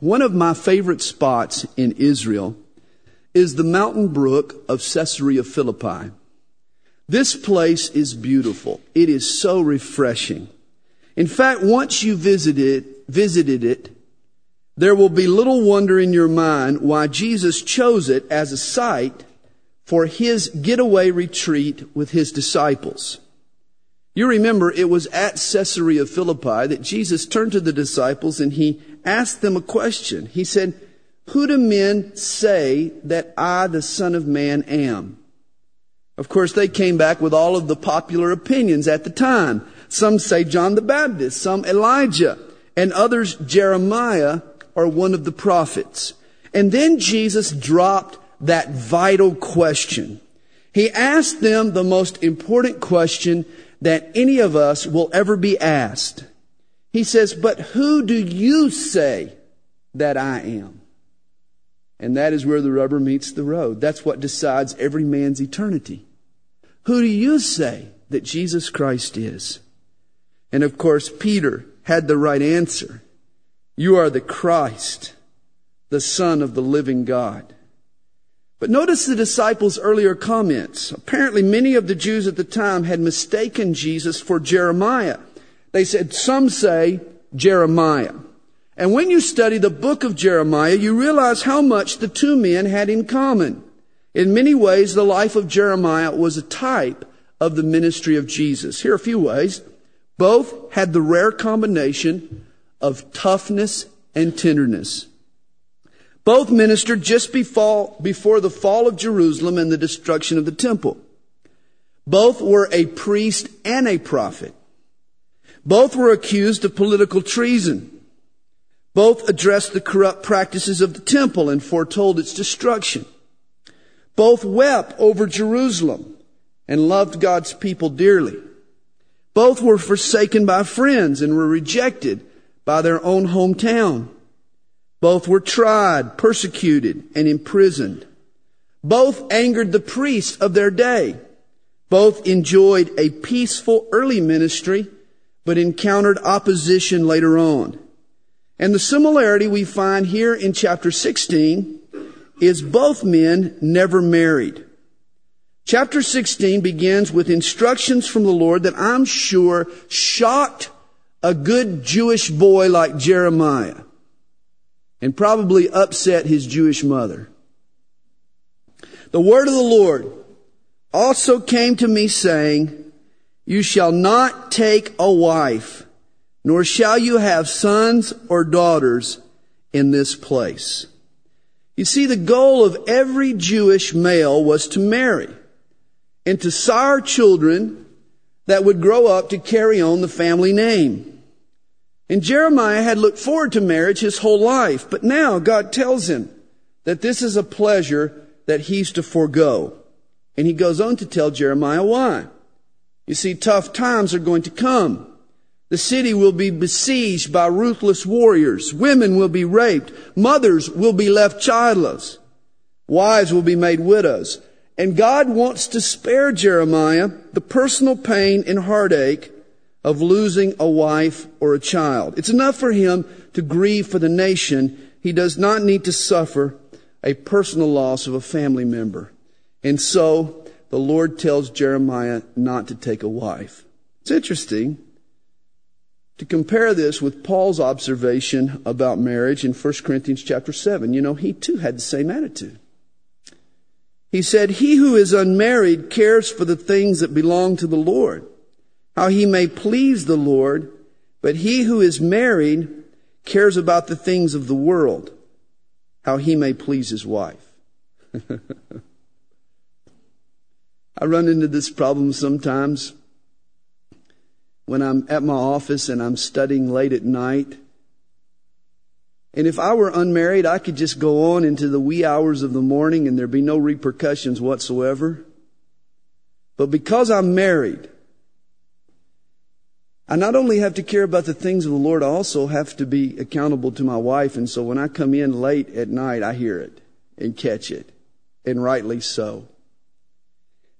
One of my favorite spots in Israel is the mountain brook of Caesarea Philippi. This place is beautiful. It is so refreshing. In fact, once you visited, visited it, there will be little wonder in your mind why Jesus chose it as a site for his getaway retreat with his disciples. You remember it was at Caesarea Philippi that Jesus turned to the disciples and he asked them a question. He said, Who do men say that I, the Son of Man, am? Of course, they came back with all of the popular opinions at the time. Some say John the Baptist, some Elijah, and others Jeremiah or one of the prophets. And then Jesus dropped that vital question. He asked them the most important question that any of us will ever be asked. He says, But who do you say that I am? And that is where the rubber meets the road. That's what decides every man's eternity. Who do you say that Jesus Christ is? And of course, Peter had the right answer. You are the Christ, the Son of the living God. But notice the disciples' earlier comments. Apparently, many of the Jews at the time had mistaken Jesus for Jeremiah. They said, some say Jeremiah. And when you study the book of Jeremiah, you realize how much the two men had in common. In many ways, the life of Jeremiah was a type of the ministry of Jesus. Here are a few ways. Both had the rare combination of toughness and tenderness. Both ministered just before, before the fall of Jerusalem and the destruction of the temple. Both were a priest and a prophet. Both were accused of political treason. Both addressed the corrupt practices of the temple and foretold its destruction. Both wept over Jerusalem and loved God's people dearly. Both were forsaken by friends and were rejected by their own hometown. Both were tried, persecuted, and imprisoned. Both angered the priests of their day. Both enjoyed a peaceful early ministry, but encountered opposition later on. And the similarity we find here in chapter 16 is both men never married. Chapter 16 begins with instructions from the Lord that I'm sure shocked a good Jewish boy like Jeremiah and probably upset his Jewish mother. The word of the Lord also came to me saying, You shall not take a wife, nor shall you have sons or daughters in this place. You see, the goal of every Jewish male was to marry and to sire children that would grow up to carry on the family name. And Jeremiah had looked forward to marriage his whole life, but now God tells him that this is a pleasure that he's to forego. And he goes on to tell Jeremiah why. You see, tough times are going to come. The city will be besieged by ruthless warriors. Women will be raped. Mothers will be left childless. Wives will be made widows. And God wants to spare Jeremiah the personal pain and heartache of losing a wife or a child. It's enough for him to grieve for the nation. He does not need to suffer a personal loss of a family member. And so the Lord tells Jeremiah not to take a wife. It's interesting to compare this with Paul's observation about marriage in 1 Corinthians chapter 7. You know, he too had the same attitude. He said, He who is unmarried cares for the things that belong to the Lord how he may please the Lord, but he who is married cares about the things of the world, how he may please his wife. I run into this problem sometimes when I'm at my office and I'm studying late at night. And if I were unmarried, I could just go on into the wee hours of the morning and there'd be no repercussions whatsoever. But because I'm married, I not only have to care about the things of the Lord, I also have to be accountable to my wife. And so when I come in late at night, I hear it and catch it, and rightly so.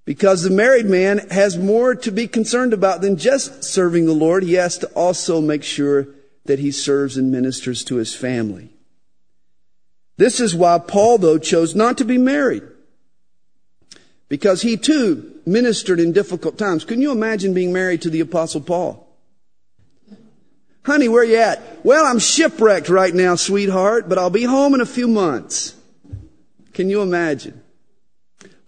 Because the married man has more to be concerned about than just serving the Lord. He has to also make sure that he serves and ministers to his family. This is why Paul, though, chose not to be married. Because he too ministered in difficult times. Can you imagine being married to the apostle Paul? Honey, where you at? Well, I'm shipwrecked right now, sweetheart, but I'll be home in a few months. Can you imagine?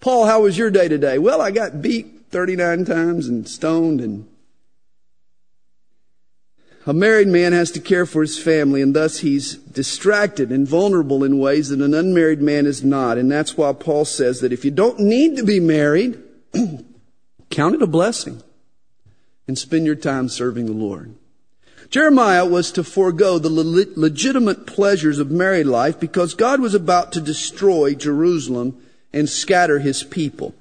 Paul, how was your day today? Well, I got beat 39 times and stoned and a married man has to care for his family and thus he's distracted and vulnerable in ways that an unmarried man is not. And that's why Paul says that if you don't need to be married, count it a blessing and spend your time serving the Lord. Jeremiah was to forego the le- legitimate pleasures of married life because God was about to destroy Jerusalem and scatter his people.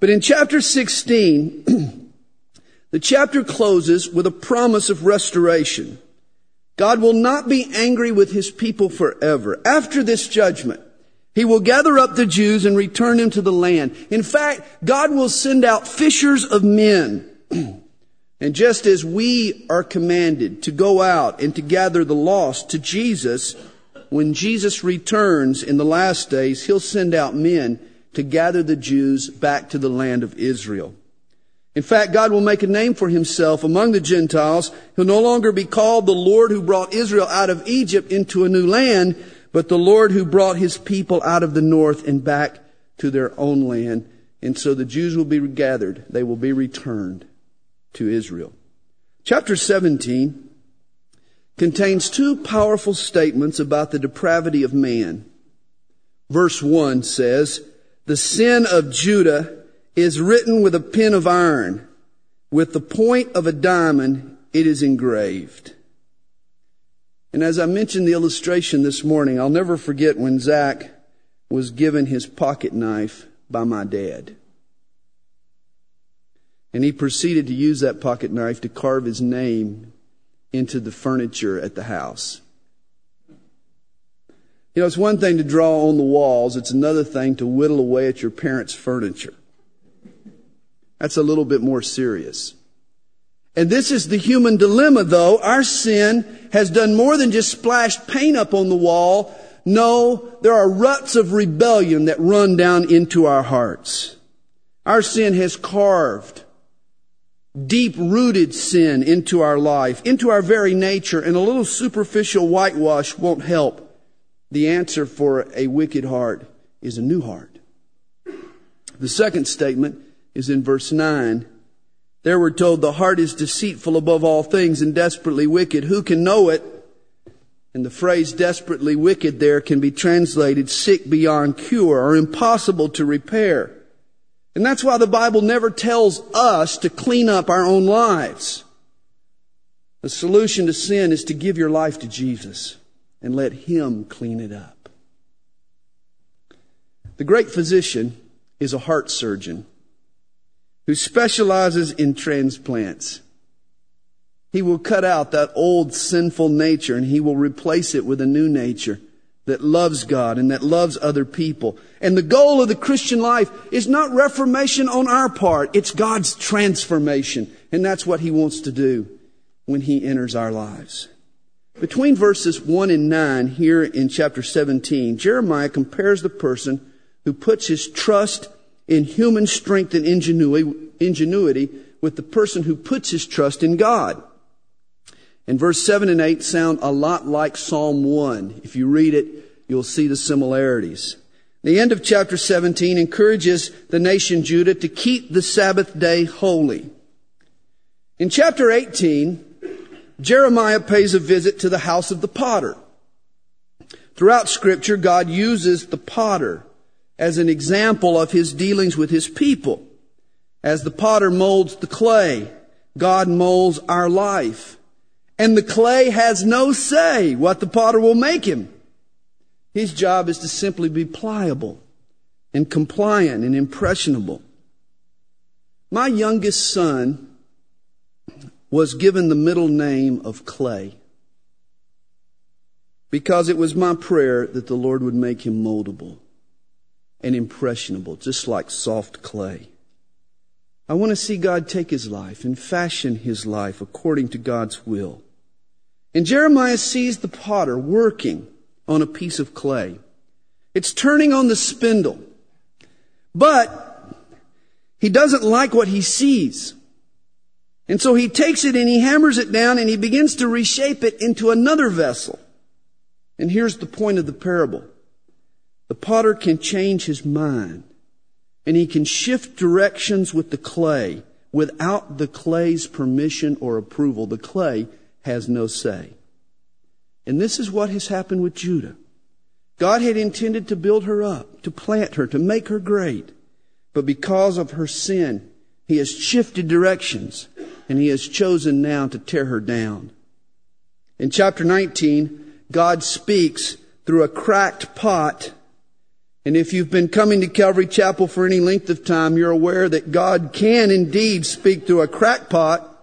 But in chapter 16, the chapter closes with a promise of restoration. God will not be angry with his people forever. After this judgment, he will gather up the Jews and return them to the land. In fact, God will send out fishers of men And just as we are commanded to go out and to gather the lost to Jesus, when Jesus returns in the last days, he'll send out men to gather the Jews back to the land of Israel. In fact, God will make a name for himself among the Gentiles. He'll no longer be called the Lord who brought Israel out of Egypt into a new land, but the Lord who brought his people out of the north and back to their own land. And so the Jews will be gathered. They will be returned to Israel. Chapter 17 contains two powerful statements about the depravity of man. Verse 1 says, The sin of Judah is written with a pen of iron. With the point of a diamond, it is engraved. And as I mentioned the illustration this morning, I'll never forget when Zach was given his pocket knife by my dad. And he proceeded to use that pocket knife to carve his name into the furniture at the house. You know, it's one thing to draw on the walls, it's another thing to whittle away at your parents' furniture. That's a little bit more serious. And this is the human dilemma, though. Our sin has done more than just splashed paint up on the wall. No, there are ruts of rebellion that run down into our hearts. Our sin has carved deep rooted sin into our life, into our very nature, and a little superficial whitewash won't help. The answer for a wicked heart is a new heart. The second statement is in verse 9. There we're told the heart is deceitful above all things and desperately wicked. Who can know it? And the phrase desperately wicked there can be translated sick beyond cure or impossible to repair. And that's why the Bible never tells us to clean up our own lives. The solution to sin is to give your life to Jesus and let Him clean it up. The great physician is a heart surgeon who specializes in transplants. He will cut out that old sinful nature and he will replace it with a new nature that loves God and that loves other people. And the goal of the Christian life is not reformation on our part, it's God's transformation. And that's what He wants to do when He enters our lives. Between verses 1 and 9 here in chapter 17, Jeremiah compares the person who puts his trust in human strength and ingenuity with the person who puts his trust in God. And verse 7 and 8 sound a lot like Psalm 1. If you read it, you'll see the similarities. The end of chapter 17 encourages the nation Judah to keep the Sabbath day holy. In chapter 18, Jeremiah pays a visit to the house of the potter. Throughout scripture, God uses the potter as an example of his dealings with his people. As the potter molds the clay, God molds our life. And the clay has no say what the potter will make him. His job is to simply be pliable and compliant and impressionable. My youngest son was given the middle name of Clay because it was my prayer that the Lord would make him moldable and impressionable, just like soft clay. I want to see God take his life and fashion his life according to God's will. And Jeremiah sees the potter working on a piece of clay. It's turning on the spindle. But he doesn't like what he sees. And so he takes it and he hammers it down and he begins to reshape it into another vessel. And here's the point of the parable. The potter can change his mind and he can shift directions with the clay without the clay's permission or approval. The clay has no say. And this is what has happened with Judah. God had intended to build her up, to plant her, to make her great. But because of her sin, he has shifted directions and he has chosen now to tear her down. In chapter 19, God speaks through a cracked pot. And if you've been coming to Calvary Chapel for any length of time, you're aware that God can indeed speak through a cracked pot,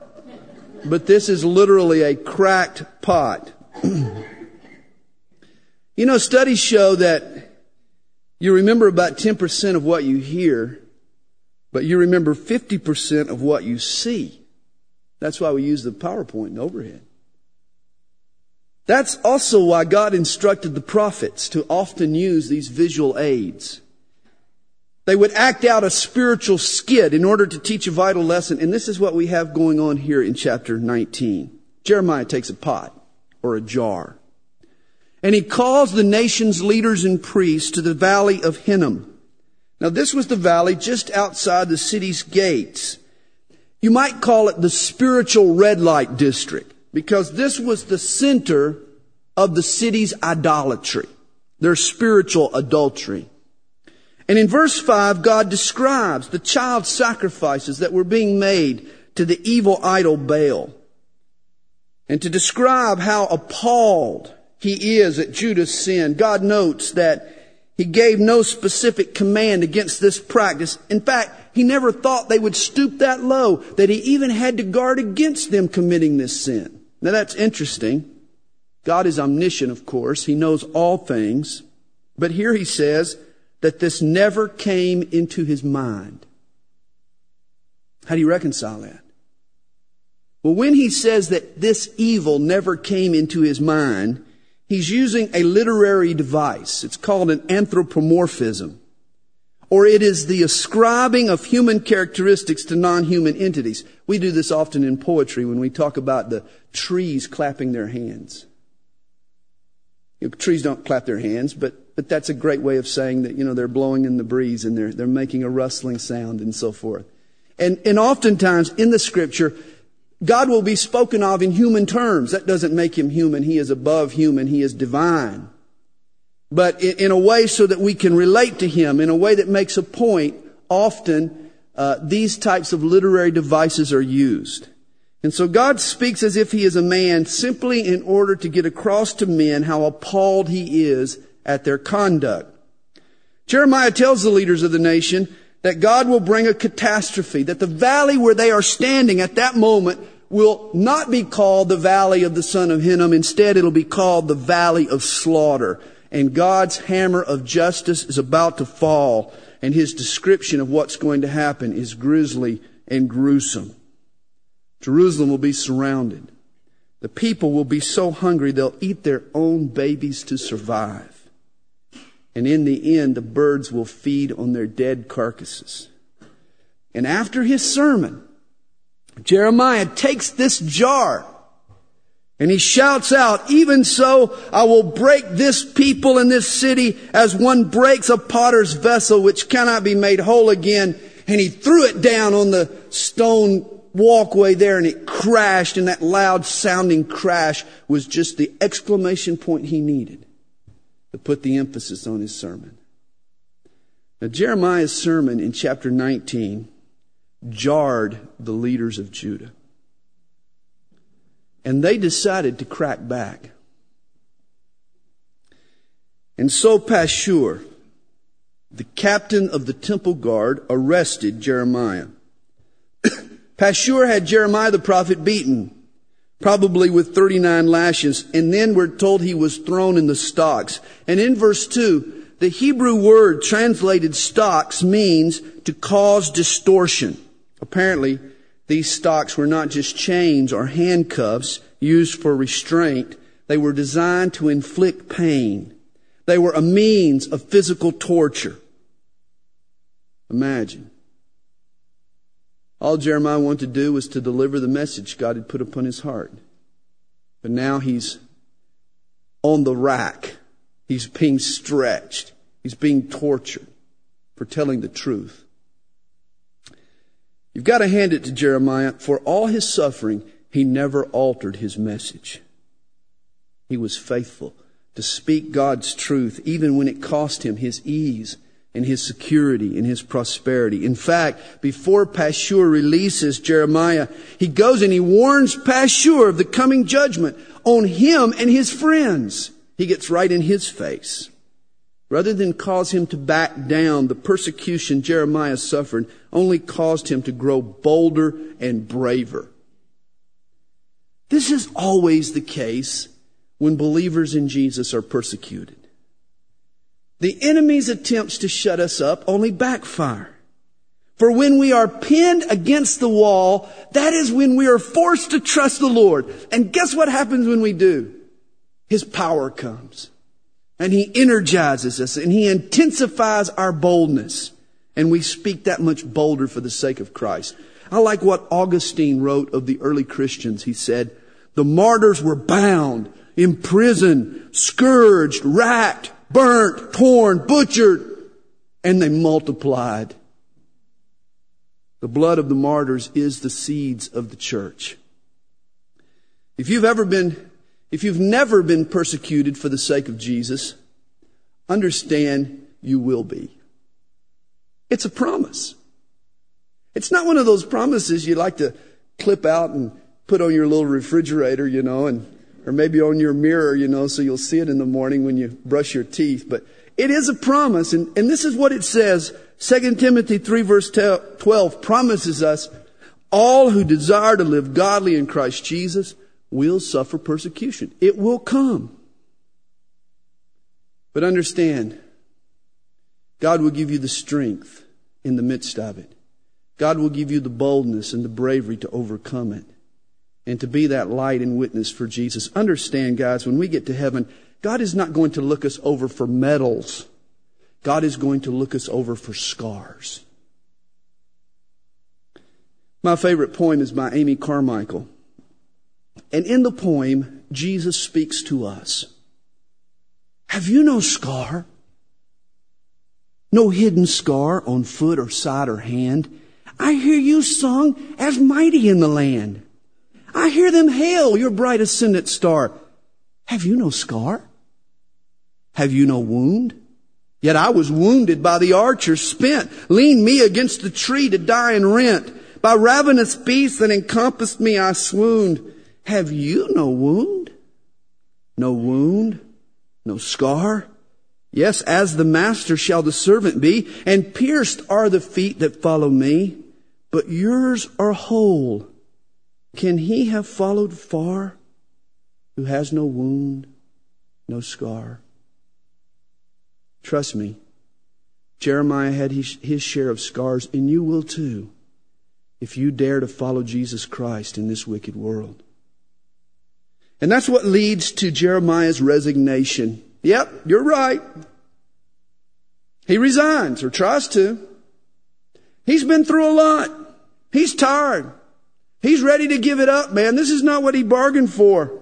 but this is literally a cracked pot. you know, studies show that you remember about 10% of what you hear, but you remember 50% of what you see. That's why we use the PowerPoint and overhead. That's also why God instructed the prophets to often use these visual aids. They would act out a spiritual skit in order to teach a vital lesson. And this is what we have going on here in chapter 19. Jeremiah takes a pot or a jar and he calls the nation's leaders and priests to the valley of Hinnom. Now this was the valley just outside the city's gates. You might call it the spiritual red light district because this was the center of the city's idolatry, their spiritual adultery. And in verse 5, God describes the child sacrifices that were being made to the evil idol Baal. And to describe how appalled he is at Judah's sin, God notes that he gave no specific command against this practice. In fact, he never thought they would stoop that low, that he even had to guard against them committing this sin. Now that's interesting. God is omniscient, of course. He knows all things. But here he says that this never came into his mind. How do you reconcile that? Well, when he says that this evil never came into his mind, he's using a literary device. It's called an anthropomorphism. Or it is the ascribing of human characteristics to non-human entities. We do this often in poetry when we talk about the trees clapping their hands. You know, trees don't clap their hands, but, but that's a great way of saying that, you know, they're blowing in the breeze and they're, they're making a rustling sound and so forth. And, and oftentimes in the scripture, God will be spoken of in human terms. That doesn't make him human. He is above human. He is divine. But in, in a way so that we can relate to him, in a way that makes a point, often uh, these types of literary devices are used. And so God speaks as if he is a man simply in order to get across to men how appalled he is at their conduct. Jeremiah tells the leaders of the nation that God will bring a catastrophe, that the valley where they are standing at that moment will not be called the valley of the son of Hinnom. Instead, it'll be called the valley of slaughter. And God's hammer of justice is about to fall, and his description of what's going to happen is grisly and gruesome. Jerusalem will be surrounded. The people will be so hungry they'll eat their own babies to survive. And in the end, the birds will feed on their dead carcasses. And after his sermon, Jeremiah takes this jar and he shouts out, even so, I will break this people in this city as one breaks a potter's vessel which cannot be made whole again. And he threw it down on the stone walkway there and it crashed and that loud sounding crash was just the exclamation point he needed to put the emphasis on his sermon. Now Jeremiah's sermon in chapter 19 jarred the leaders of Judah. And they decided to crack back. And so Pashur, the captain of the temple guard, arrested Jeremiah. Pashur had Jeremiah the prophet beaten, probably with 39 lashes, and then we're told he was thrown in the stocks. And in verse 2, the Hebrew word translated stocks means to cause distortion. Apparently, these stocks were not just chains or handcuffs used for restraint. They were designed to inflict pain. They were a means of physical torture. Imagine. All Jeremiah wanted to do was to deliver the message God had put upon his heart. But now he's on the rack. He's being stretched. He's being tortured for telling the truth. You've got to hand it to Jeremiah. For all his suffering, he never altered his message. He was faithful to speak God's truth, even when it cost him his ease and his security in his prosperity. In fact, before Pashur releases Jeremiah, he goes and he warns Pashur of the coming judgment on him and his friends. He gets right in his face. Rather than cause him to back down, the persecution Jeremiah suffered only caused him to grow bolder and braver. This is always the case when believers in Jesus are persecuted. The enemy's attempts to shut us up only backfire. For when we are pinned against the wall, that is when we are forced to trust the Lord. And guess what happens when we do? His power comes. And He energizes us and He intensifies our boldness. And we speak that much bolder for the sake of Christ. I like what Augustine wrote of the early Christians. He said, the martyrs were bound, imprisoned, scourged, racked, burnt, torn, butchered, and they multiplied. The blood of the martyrs is the seeds of the church. If you've ever been, if you've never been persecuted for the sake of Jesus, understand you will be. It's a promise. It's not one of those promises you like to clip out and put on your little refrigerator, you know, and or maybe on your mirror, you know, so you'll see it in the morning when you brush your teeth. But it is a promise, and, and this is what it says. 2 Timothy 3 verse 12 promises us, all who desire to live godly in Christ Jesus will suffer persecution. It will come. But understand, God will give you the strength in the midst of it. God will give you the boldness and the bravery to overcome it and to be that light and witness for Jesus. Understand, guys, when we get to heaven, God is not going to look us over for medals. God is going to look us over for scars. My favorite poem is by Amy Carmichael. And in the poem, Jesus speaks to us. Have you no scar? No hidden scar on foot or side or hand? I hear you sung as mighty in the land. I hear them hail your bright ascendant star. Have you no scar? Have you no wound? Yet I was wounded by the archer spent, leaned me against the tree to die and rent. By ravenous beasts that encompassed me I swooned. Have you no wound? No wound? No scar? Yes, as the master shall the servant be, and pierced are the feet that follow me, but yours are whole can he have followed far who has no wound, no scar? Trust me, Jeremiah had his, his, share of scars, and you will too if you dare to follow Jesus Christ in this wicked world. And that's what leads to Jeremiah's resignation. Yep, you're right. He resigns or tries to. He's been through a lot. He's tired. He's ready to give it up, man. This is not what he bargained for.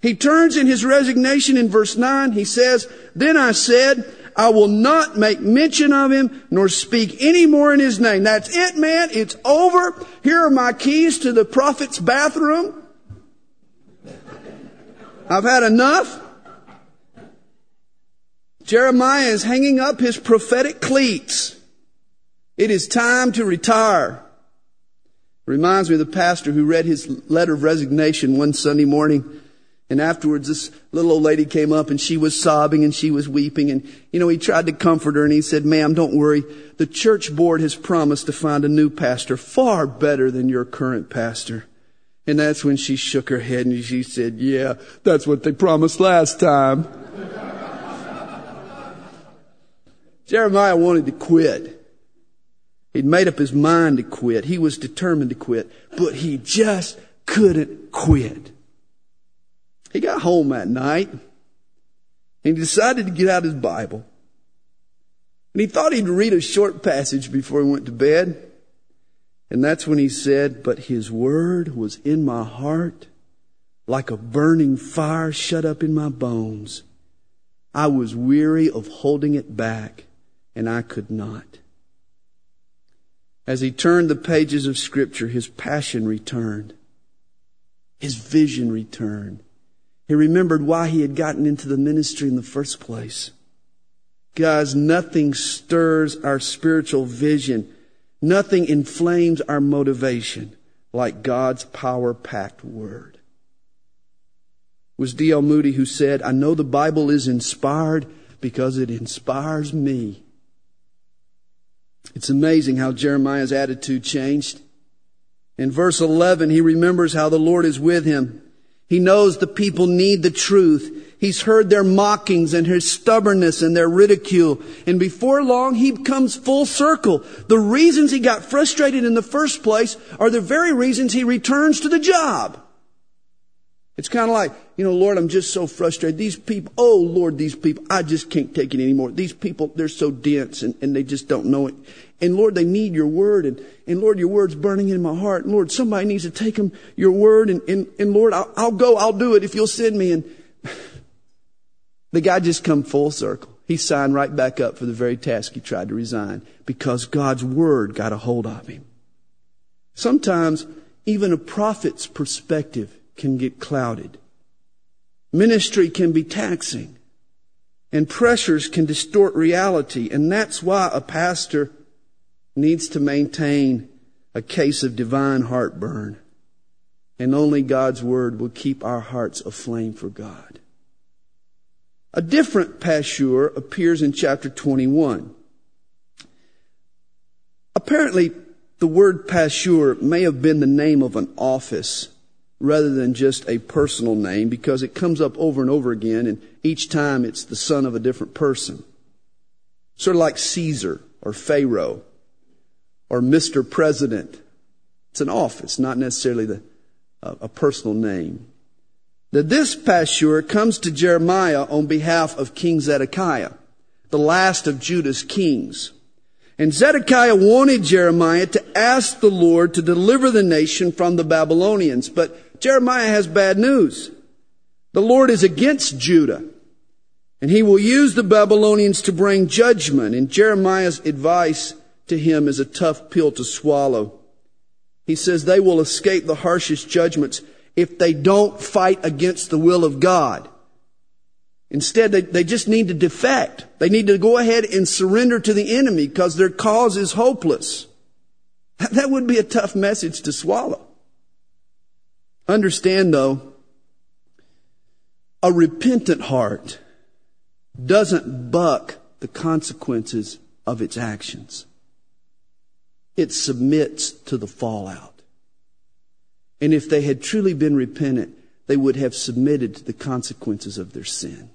He turns in his resignation in verse 9. He says, Then I said, I will not make mention of him nor speak any more in his name. That's it, man. It's over. Here are my keys to the prophet's bathroom. I've had enough. Jeremiah is hanging up his prophetic cleats. It is time to retire. Reminds me of the pastor who read his letter of resignation one Sunday morning. And afterwards, this little old lady came up and she was sobbing and she was weeping. And, you know, he tried to comfort her and he said, ma'am, don't worry. The church board has promised to find a new pastor far better than your current pastor. And that's when she shook her head and she said, yeah, that's what they promised last time. Jeremiah wanted to quit. He'd made up his mind to quit. He was determined to quit, but he just couldn't quit. He got home that night And he decided to get out his Bible. And he thought he'd read a short passage before he went to bed. And that's when he said, But his word was in my heart like a burning fire shut up in my bones. I was weary of holding it back, and I could not. As he turned the pages of Scripture, his passion returned. His vision returned. He remembered why he had gotten into the ministry in the first place. Guys, nothing stirs our spiritual vision. Nothing inflames our motivation like God's power packed word. It was D.L. Moody who said, I know the Bible is inspired because it inspires me. It's amazing how Jeremiah's attitude changed. In verse 11, he remembers how the Lord is with him. He knows the people need the truth. He's heard their mockings and his stubbornness and their ridicule. And before long, he comes full circle. The reasons he got frustrated in the first place are the very reasons he returns to the job. It's kind of like, you know, Lord, I'm just so frustrated. These people, oh Lord, these people, I just can't take it anymore. These people, they're so dense and, and they just don't know it. And Lord, they need your word. And, and Lord, your word's burning in my heart. And Lord, somebody needs to take them your word. And, and, and Lord, I'll, I'll go, I'll do it if you'll send me. And the guy just come full circle. He signed right back up for the very task he tried to resign because God's word got a hold of him. Sometimes even a prophet's perspective can get clouded. Ministry can be taxing and pressures can distort reality. And that's why a pastor needs to maintain a case of divine heartburn. And only God's word will keep our hearts aflame for God. A different Pashur appears in chapter 21. Apparently, the word Pashur may have been the name of an office rather than just a personal name because it comes up over and over again and each time it's the son of a different person. Sort of like Caesar or Pharaoh or Mr. President. It's an office, not necessarily the, uh, a personal name. That this Pashur comes to Jeremiah on behalf of King Zedekiah, the last of Judah's kings. And Zedekiah wanted Jeremiah to ask the Lord to deliver the nation from the Babylonians. But Jeremiah has bad news. The Lord is against Judah. And he will use the Babylonians to bring judgment. And Jeremiah's advice to him is a tough pill to swallow. He says they will escape the harshest judgments if they don't fight against the will of God. Instead, they, they just need to defect. They need to go ahead and surrender to the enemy because their cause is hopeless. That would be a tough message to swallow. Understand though, a repentant heart doesn't buck the consequences of its actions it submits to the fallout. And if they had truly been repentant, they would have submitted to the consequences of their sin.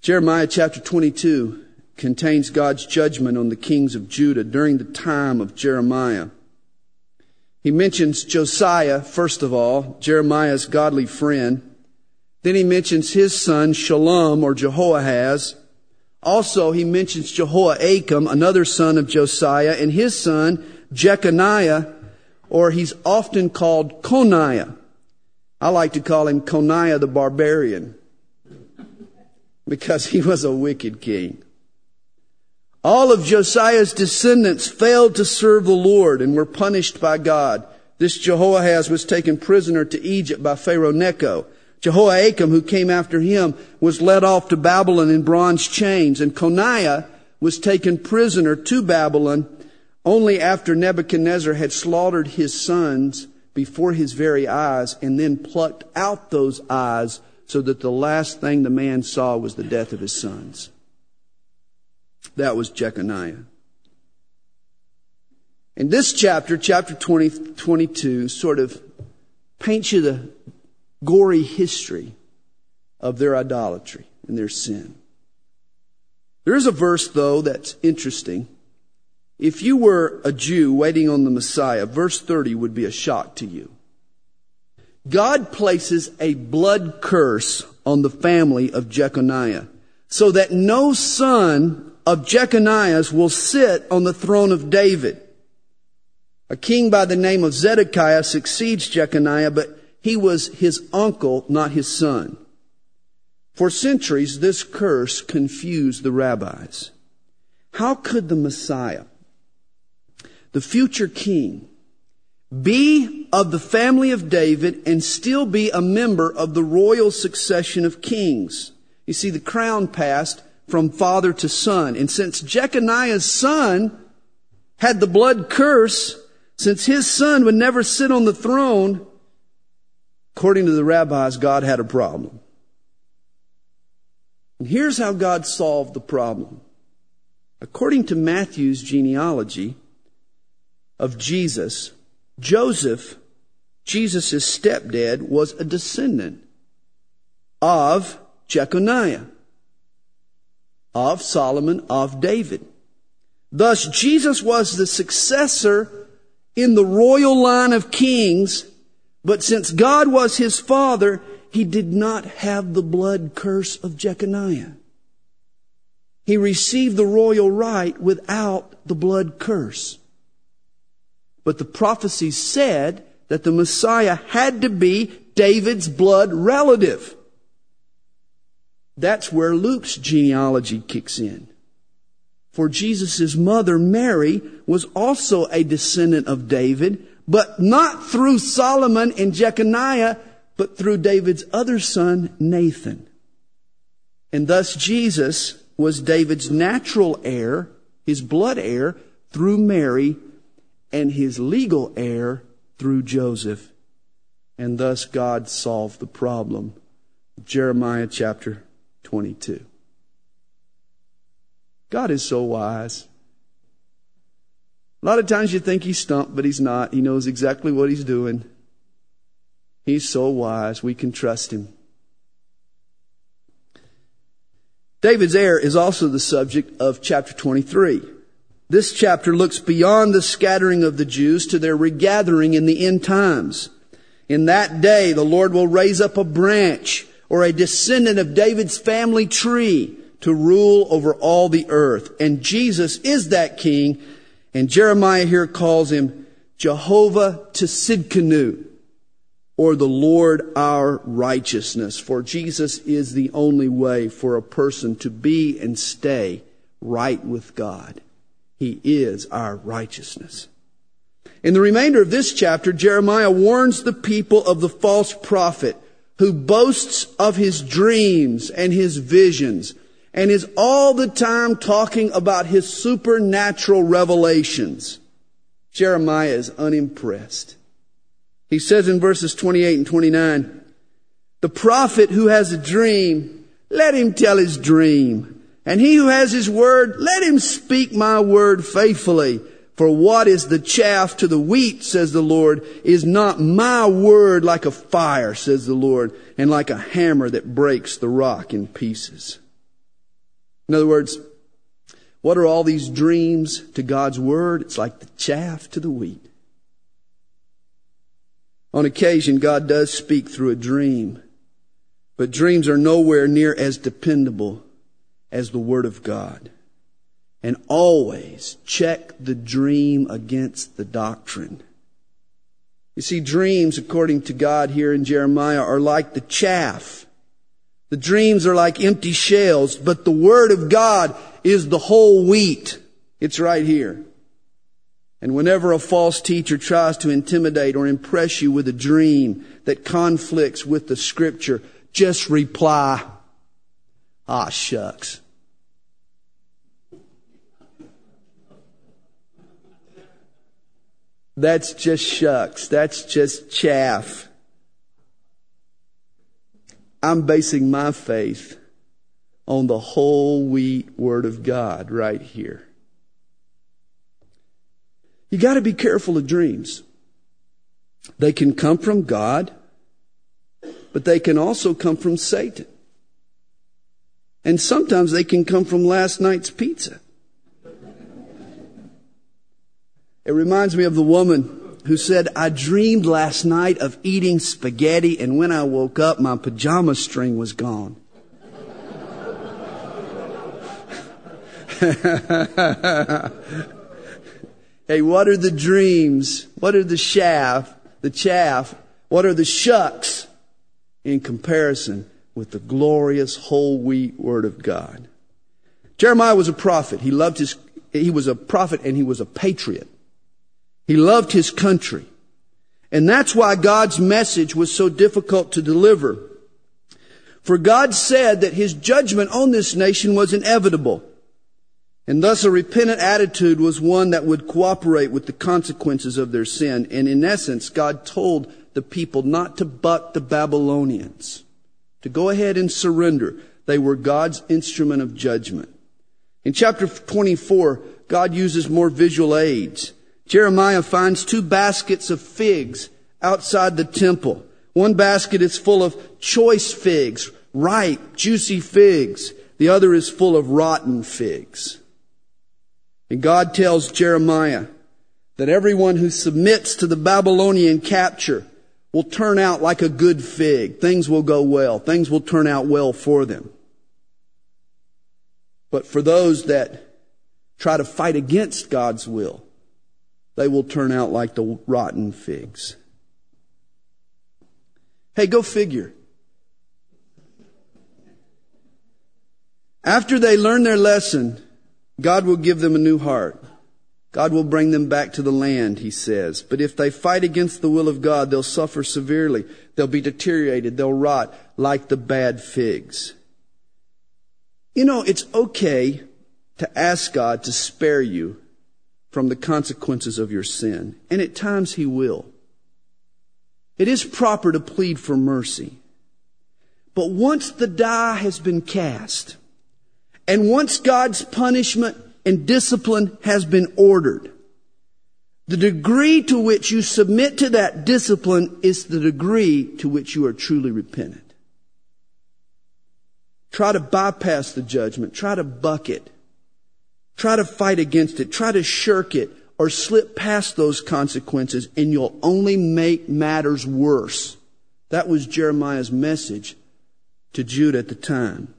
Jeremiah chapter 22 contains God's judgment on the kings of Judah during the time of Jeremiah. He mentions Josiah, first of all, Jeremiah's godly friend. Then he mentions his son, Shallum or Jehoahaz. Also, he mentions Jehoiakim, another son of Josiah, and his son, Jeconiah, or he's often called Coniah. I like to call him Coniah the barbarian because he was a wicked king. All of Josiah's descendants failed to serve the Lord and were punished by God. This Jehoahaz was taken prisoner to Egypt by Pharaoh Necho. Jehoiakim, who came after him, was led off to Babylon in bronze chains, and Coniah was taken prisoner to Babylon only after Nebuchadnezzar had slaughtered his sons before his very eyes and then plucked out those eyes so that the last thing the man saw was the death of his sons. That was Jeconiah. In this chapter, chapter 20, 22, sort of paints you the gory history of their idolatry and their sin. There is a verse, though, that's interesting. If you were a Jew waiting on the Messiah, verse 30 would be a shock to you. God places a blood curse on the family of Jeconiah so that no son of Jeconiah's will sit on the throne of David. A king by the name of Zedekiah succeeds Jeconiah, but he was his uncle, not his son. For centuries, this curse confused the rabbis. How could the Messiah, the future king, be of the family of David and still be a member of the royal succession of kings? You see, the crown passed from father to son. And since Jeconiah's son had the blood curse, since his son would never sit on the throne, according to the rabbis, God had a problem. And here's how God solved the problem. According to Matthew's genealogy of Jesus, Joseph, Jesus' stepdad, was a descendant of Jeconiah, of Solomon, of David. Thus, Jesus was the successor in the royal line of kings, but since God was his father, he did not have the blood curse of Jeconiah. He received the royal right without the blood curse. But the prophecy said that the Messiah had to be David's blood relative. That's where Luke's genealogy kicks in. For Jesus' mother, Mary, was also a descendant of David, but not through Solomon and Jeconiah, but through David's other son, Nathan. And thus Jesus was David's natural heir, his blood heir, through Mary, and his legal heir through Joseph. And thus God solved the problem. Jeremiah chapter 22. God is so wise. A lot of times you think he's stumped, but he's not. He knows exactly what he's doing. He's so wise. We can trust him. David's heir is also the subject of chapter 23. This chapter looks beyond the scattering of the Jews to their regathering in the end times. In that day, the Lord will raise up a branch or a descendant of David's family tree to rule over all the earth. And Jesus is that king. And Jeremiah here calls him Jehovah Tsidkenu, or the Lord our righteousness. For Jesus is the only way for a person to be and stay right with God. He is our righteousness. In the remainder of this chapter, Jeremiah warns the people of the false prophet who boasts of his dreams and his visions and is all the time talking about his supernatural revelations. Jeremiah is unimpressed. He says in verses 28 and 29, the prophet who has a dream, let him tell his dream. And he who has his word, let him speak my word faithfully. For what is the chaff to the wheat, says the Lord, is not my word like a fire, says the Lord, and like a hammer that breaks the rock in pieces. In other words, what are all these dreams to God's word? It's like the chaff to the wheat. On occasion, God does speak through a dream, but dreams are nowhere near as dependable as the Word of God. And always check the dream against the doctrine. You see, dreams, according to God here in Jeremiah, are like the chaff. The dreams are like empty shells, but the Word of God is the whole wheat. It's right here. And whenever a false teacher tries to intimidate or impress you with a dream that conflicts with the Scripture, just reply, ah, shucks. That's just shucks. That's just chaff. I'm basing my faith on the whole wheat word of God right here. You got to be careful of dreams. They can come from God, but they can also come from Satan. And sometimes they can come from last night's pizza. It reminds me of the woman who said, I dreamed last night of eating spaghetti and when I woke up, my pajama string was gone. hey, what are the dreams? What are the chaff, the chaff? What are the shucks in comparison with the glorious whole wheat word of God? Jeremiah was a prophet. He loved his, he was a prophet and he was a patriot. He loved his country. And that's why God's message was so difficult to deliver. For God said that his judgment on this nation was inevitable. And thus a repentant attitude was one that would cooperate with the consequences of their sin. And in essence, God told the people not to buck the Babylonians, to go ahead and surrender. They were God's instrument of judgment. In chapter 24, God uses more visual aids. Jeremiah finds two baskets of figs outside the temple. One basket is full of choice figs, ripe, juicy figs. The other is full of rotten figs. And God tells Jeremiah that everyone who submits to the Babylonian capture will turn out like a good fig. Things will go well. Things will turn out well for them. But for those that try to fight against God's will, they will turn out like the rotten figs. Hey, go figure. After they learn their lesson, God will give them a new heart. God will bring them back to the land, he says. But if they fight against the will of God, they'll suffer severely. They'll be deteriorated. They'll rot like the bad figs. You know, it's okay to ask God to spare you from the consequences of your sin. And at times he will. It is proper to plead for mercy. But once the die has been cast, and once God's punishment and discipline has been ordered, the degree to which you submit to that discipline is the degree to which you are truly repentant. Try to bypass the judgment. Try to buck it. Try to fight against it. Try to shirk it or slip past those consequences and you'll only make matters worse. That was Jeremiah's message to Judah at the time.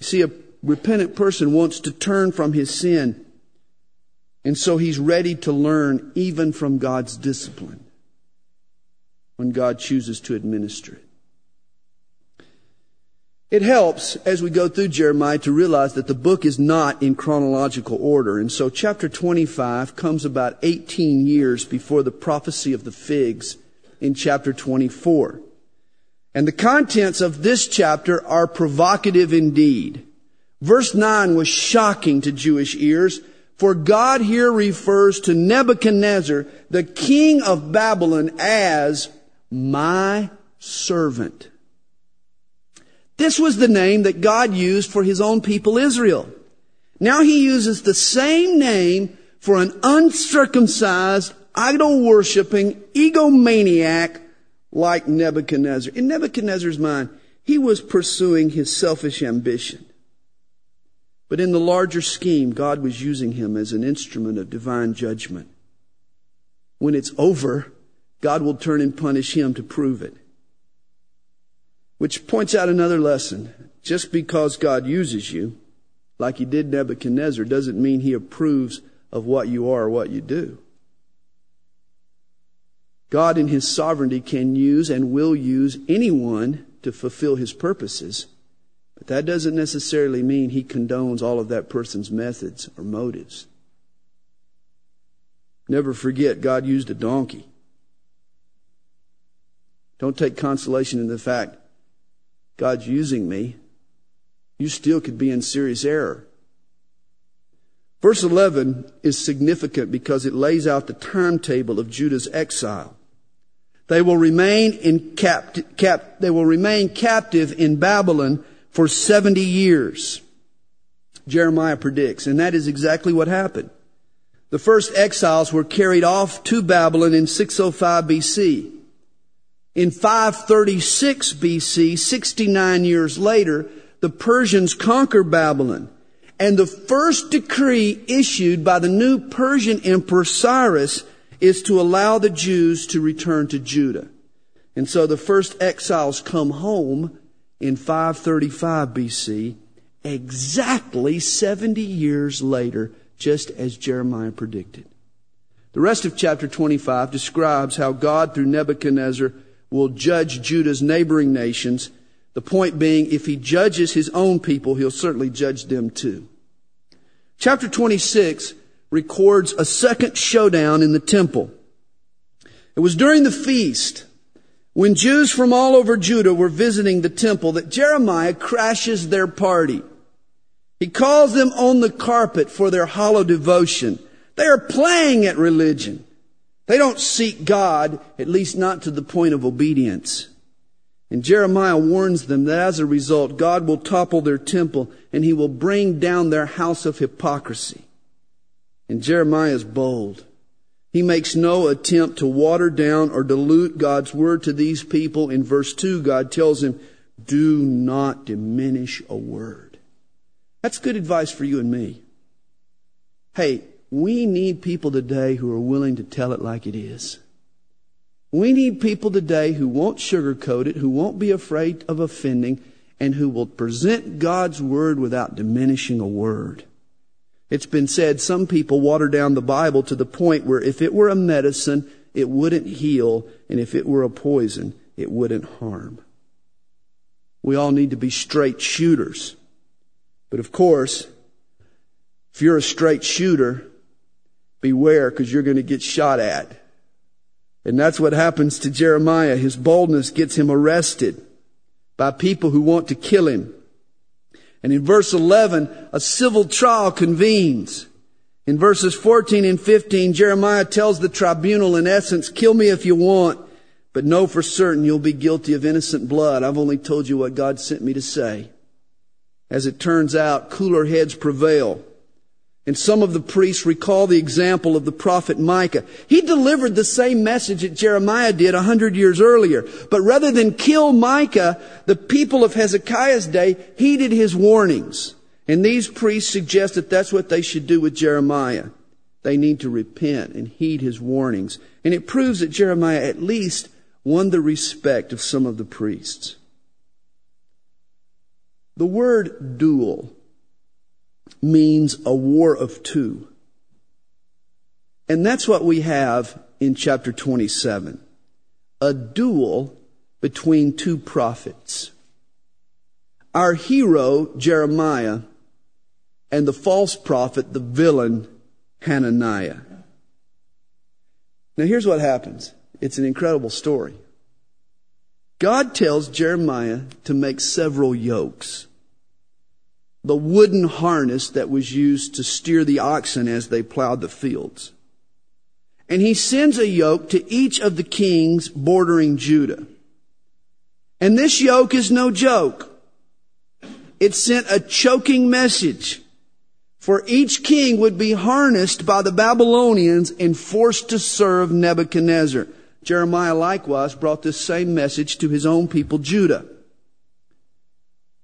See, a repentant person wants to turn from his sin. And so he's ready to learn even from God's discipline when God chooses to administer it. It helps as we go through Jeremiah to realize that the book is not in chronological order. And so chapter 25 comes about 18 years before the prophecy of the figs in chapter 24. And the contents of this chapter are provocative indeed. Verse 9 was shocking to Jewish ears, for God here refers to Nebuchadnezzar, the king of Babylon, as my servant. This was the name that God used for his own people Israel. Now he uses the same name for an uncircumcised, idol worshiping egomaniac like Nebuchadnezzar. In Nebuchadnezzar's mind, he was pursuing his selfish ambition. But in the larger scheme, God was using him as an instrument of divine judgment. When it's over, God will turn and punish him to prove it. Which points out another lesson. Just because God uses you, like he did Nebuchadnezzar, doesn't mean he approves of what you are or what you do. God in his sovereignty can use and will use anyone to fulfill his purposes. But that doesn't necessarily mean he condones all of that person's methods or motives. Never forget, God used a donkey. Don't take consolation in the fact God's using me. You still could be in serious error. Verse 11 is significant because it lays out the timetable of Judah's exile. They will remain in capt- cap- they will remain captive in Babylon for 70 years, Jeremiah predicts. And that is exactly what happened. The first exiles were carried off to Babylon in 605 BC. In 536 BC, 69 years later, the Persians conquer Babylon. And the first decree issued by the new Persian emperor Cyrus is to allow the Jews to return to Judah. And so the first exiles come home in 535 BC, exactly 70 years later, just as Jeremiah predicted. The rest of chapter 25 describes how God, through Nebuchadnezzar, will judge Judah's neighboring nations. The point being, if he judges his own people, he'll certainly judge them too. Chapter 26 records a second showdown in the temple. It was during the feast when Jews from all over Judah were visiting the temple that Jeremiah crashes their party. He calls them on the carpet for their hollow devotion. They are playing at religion. They don't seek God, at least not to the point of obedience. And Jeremiah warns them that as a result, God will topple their temple and he will bring down their house of hypocrisy. And Jeremiah is bold. He makes no attempt to water down or dilute God's word to these people. In verse 2, God tells him, do not diminish a word. That's good advice for you and me. Hey, we need people today who are willing to tell it like it is. We need people today who won't sugarcoat it, who won't be afraid of offending, and who will present God's word without diminishing a word. It's been said some people water down the Bible to the point where if it were a medicine, it wouldn't heal, and if it were a poison, it wouldn't harm. We all need to be straight shooters. But of course, if you're a straight shooter, beware because you're going to get shot at. And that's what happens to Jeremiah. His boldness gets him arrested by people who want to kill him. And in verse 11, a civil trial convenes. In verses 14 and 15, Jeremiah tells the tribunal, in essence, kill me if you want, but know for certain you'll be guilty of innocent blood. I've only told you what God sent me to say. As it turns out, cooler heads prevail. And some of the priests recall the example of the prophet Micah. He delivered the same message that Jeremiah did a hundred years earlier. But rather than kill Micah, the people of Hezekiah's day heeded his warnings. And these priests suggest that that's what they should do with Jeremiah. They need to repent and heed his warnings. And it proves that Jeremiah at least won the respect of some of the priests. The word duel means a war of two. And that's what we have in chapter 27. A duel between two prophets. Our hero, Jeremiah, and the false prophet, the villain, Hananiah. Now here's what happens. It's an incredible story. God tells Jeremiah to make several yokes the wooden harness that was used to steer the oxen as they plowed the fields. And he sends a yoke to each of the kings bordering Judah. And this yoke is no joke. It sent a choking message. For each king would be harnessed by the Babylonians and forced to serve Nebuchadnezzar. Jeremiah likewise brought this same message to his own people, Judah.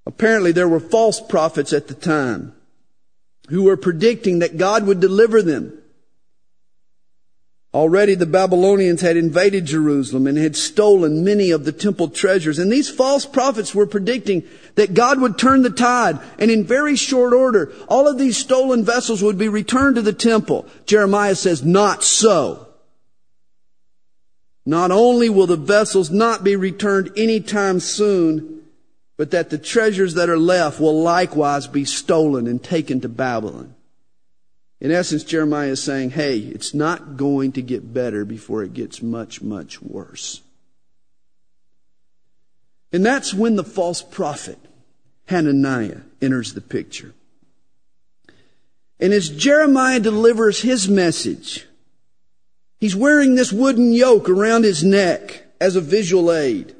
Apparently there were false prophets at the time who were predicting that God would deliver them. Already the Babylonians had invaded Jerusalem and had stolen many of the temple treasures. And these false prophets were predicting that God would turn the tide. And in very short order, all of these stolen vessels would be returned to the temple. Jeremiah says, not so. Not only will the vessels not be returned anytime soon, but that the treasures that are left will likewise be stolen and taken to Babylon. In essence, Jeremiah is saying, hey, it's not going to get better before it gets much, much worse. And that's when the false prophet, Hananiah, enters the picture. And as Jeremiah delivers his message, he's wearing this wooden yoke around his neck as a visual aid.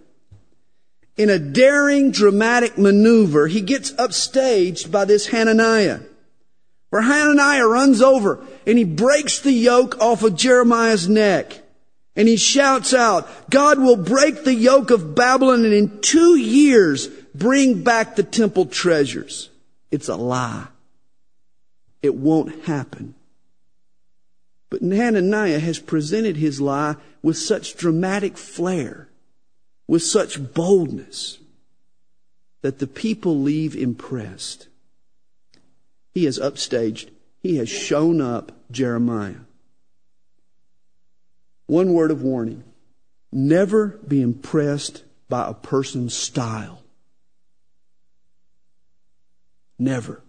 In a daring, dramatic maneuver, he gets upstaged by this Hananiah. Where Hananiah runs over and he breaks the yoke off of Jeremiah's neck. And he shouts out, God will break the yoke of Babylon and in two years bring back the temple treasures. It's a lie. It won't happen. But Hananiah has presented his lie with such dramatic flair, with such boldness, that the people leave impressed. He has upstaged, he has shown up Jeremiah. One word of warning never be impressed by a person's style. Never.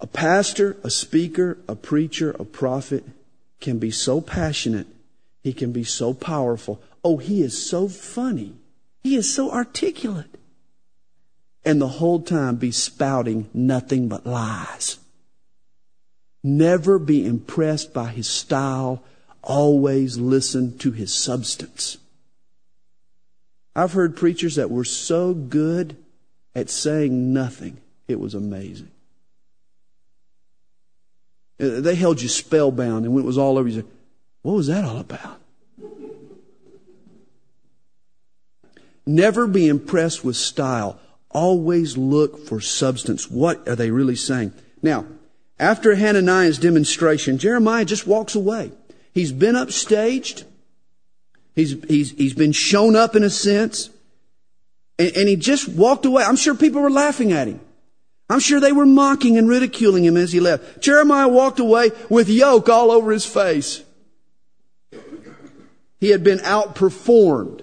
A pastor, a speaker, a preacher, a prophet can be so passionate. He can be so powerful. Oh, he is so funny. He is so articulate. And the whole time be spouting nothing but lies. Never be impressed by his style. Always listen to his substance. I've heard preachers that were so good at saying nothing. It was amazing. Uh, they held you spellbound, and when it was all over, you said, What was that all about? Never be impressed with style. Always look for substance. What are they really saying? Now, after Hananiah's demonstration, Jeremiah just walks away. He's been upstaged. He's, he's, he's been shown up in a sense. And, and he just walked away. I'm sure people were laughing at him. I'm sure they were mocking and ridiculing him as he left. Jeremiah walked away with yoke all over his face. He had been outperformed.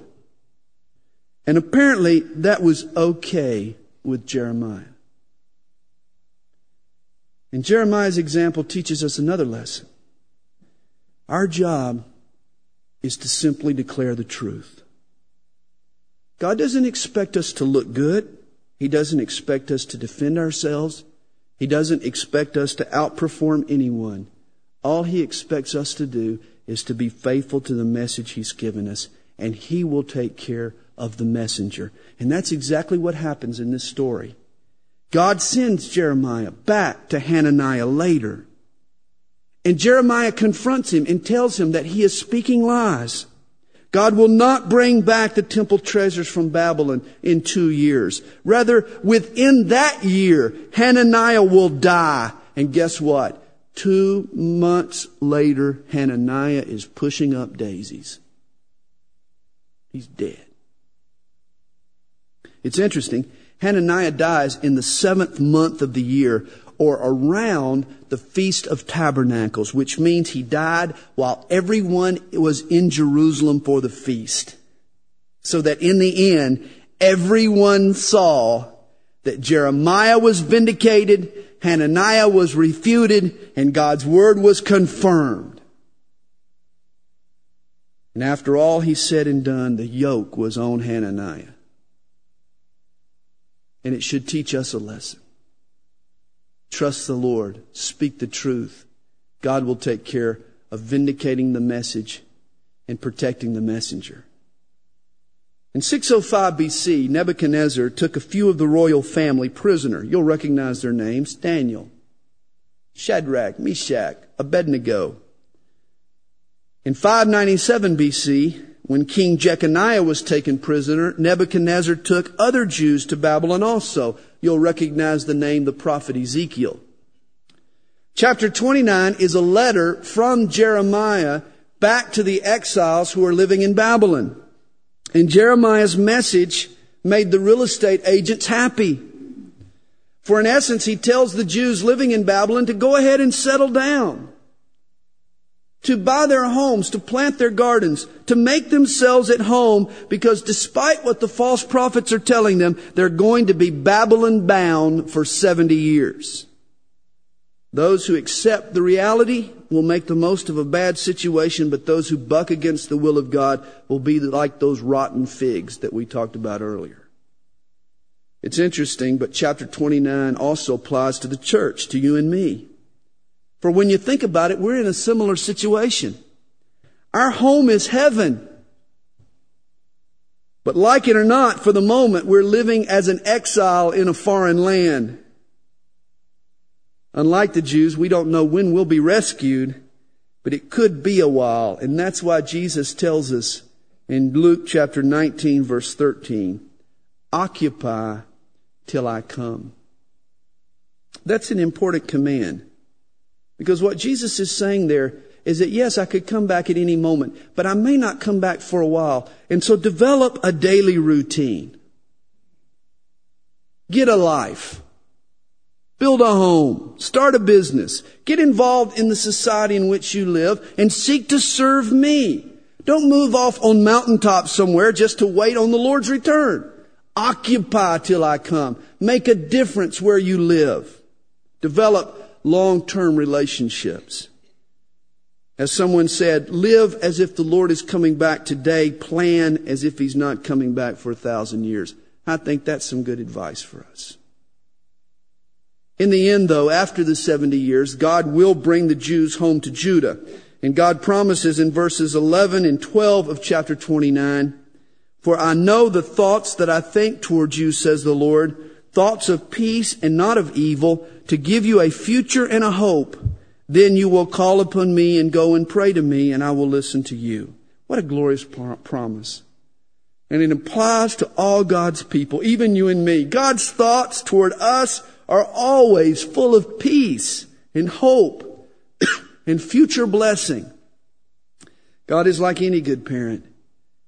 And apparently that was okay with Jeremiah. And Jeremiah's example teaches us another lesson. Our job is to simply declare the truth. God doesn't expect us to look good. He doesn't expect us to defend ourselves. He doesn't expect us to outperform anyone. All He expects us to do is to be faithful to the message He's given us, and He will take care of the messenger. And that's exactly what happens in this story. God sends Jeremiah back to Hananiah later. And Jeremiah confronts him and tells him that he is speaking lies. God will not bring back the temple treasures from Babylon in two years. Rather, within that year, Hananiah will die. And guess what? Two months later, Hananiah is pushing up daisies. He's dead. It's interesting. Hananiah dies in the seventh month of the year or around the Feast of Tabernacles, which means he died while everyone was in Jerusalem for the feast. So that in the end, everyone saw that Jeremiah was vindicated, Hananiah was refuted, and God's word was confirmed. And after all he said and done, the yoke was on Hananiah. And it should teach us a lesson. Trust the Lord. Speak the truth. God will take care of vindicating the message and protecting the messenger. In 605 BC, Nebuchadnezzar took a few of the royal family prisoner. You'll recognize their names Daniel, Shadrach, Meshach, Abednego. In 597 BC, when King Jeconiah was taken prisoner, Nebuchadnezzar took other Jews to Babylon also. You'll recognize the name the prophet Ezekiel. Chapter 29 is a letter from Jeremiah back to the exiles who are living in Babylon. And Jeremiah's message made the real estate agents happy. For in essence, he tells the Jews living in Babylon to go ahead and settle down to buy their homes, to plant their gardens, to make themselves at home, because despite what the false prophets are telling them, they're going to be Babylon bound for 70 years. Those who accept the reality will make the most of a bad situation, but those who buck against the will of God will be like those rotten figs that we talked about earlier. It's interesting, but chapter 29 also applies to the church, to you and me. For when you think about it, we're in a similar situation. Our home is heaven. But like it or not, for the moment, we're living as an exile in a foreign land. Unlike the Jews, we don't know when we'll be rescued, but it could be a while. And that's why Jesus tells us in Luke chapter 19 verse 13, occupy till I come. That's an important command. Because what Jesus is saying there is that yes, I could come back at any moment, but I may not come back for a while. And so develop a daily routine. Get a life. Build a home. Start a business. Get involved in the society in which you live and seek to serve me. Don't move off on mountaintop somewhere just to wait on the Lord's return. Occupy till I come. Make a difference where you live. Develop long-term relationships. As someone said, live as if the Lord is coming back today. Plan as if He's not coming back for a thousand years. I think that's some good advice for us. In the end, though, after the 70 years, God will bring the Jews home to Judah. And God promises in verses 11 and 12 of chapter 29, For I know the thoughts that I think towards you, says the Lord, thoughts of peace and not of evil, to give you a future and a hope. Then you will call upon me and go and pray to me, and I will listen to you. What a glorious promise. And it applies to all God's people, even you and me. God's thoughts toward us are always full of peace and hope and future blessing. God is like any good parent.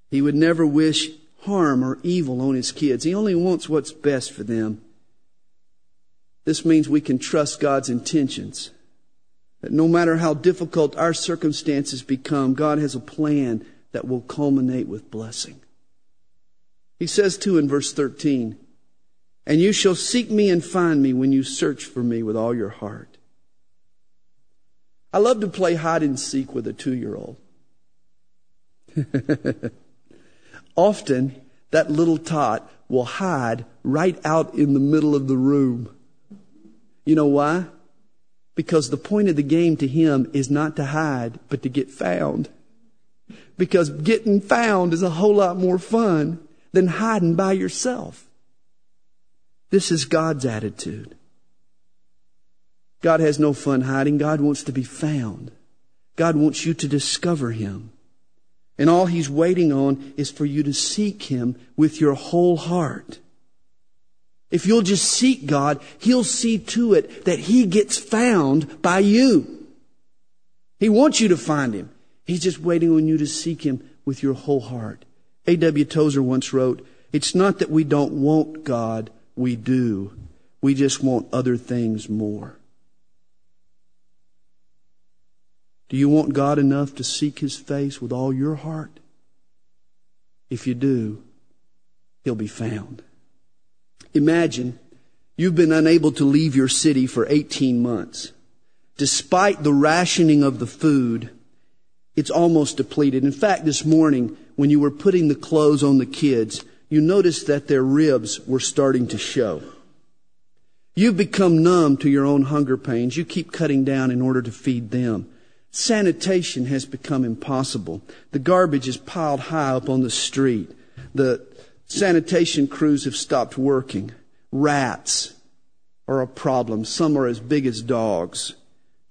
He would never wish harm or evil on his kids. He only wants what's best for them. This means we can trust God's intentions. That no matter how difficult our circumstances become, God has a plan that will culminate with blessing. He says too in verse 13, and you shall seek me and find me when you search for me with all your heart. I love to play hide and seek with a two year old. Often, that little tot will hide right out in the middle of the room. You know why? Because the point of the game to him is not to hide, but to get found. Because getting found is a whole lot more fun than hiding by yourself. This is God's attitude. God has no fun hiding. God wants to be found. God wants you to discover Him. And all He's waiting on is for you to seek Him with your whole heart. If you'll just seek God, He'll see to it that He gets found by you. He wants you to find Him. He's just waiting on you to seek Him with your whole heart. A.W. Tozer once wrote, It's not that we don't want God, we do. We just want other things more. Do you want God enough to seek His face with all your heart? If you do, He'll be found. Imagine you've been unable to leave your city for 18 months. Despite the rationing of the food, it's almost depleted. In fact, this morning, when you were putting the clothes on the kids, you noticed that their ribs were starting to show. You've become numb to your own hunger pains. You keep cutting down in order to feed them. Sanitation has become impossible. The garbage is piled high up on the street. The sanitation crews have stopped working. Rats are a problem. Some are as big as dogs.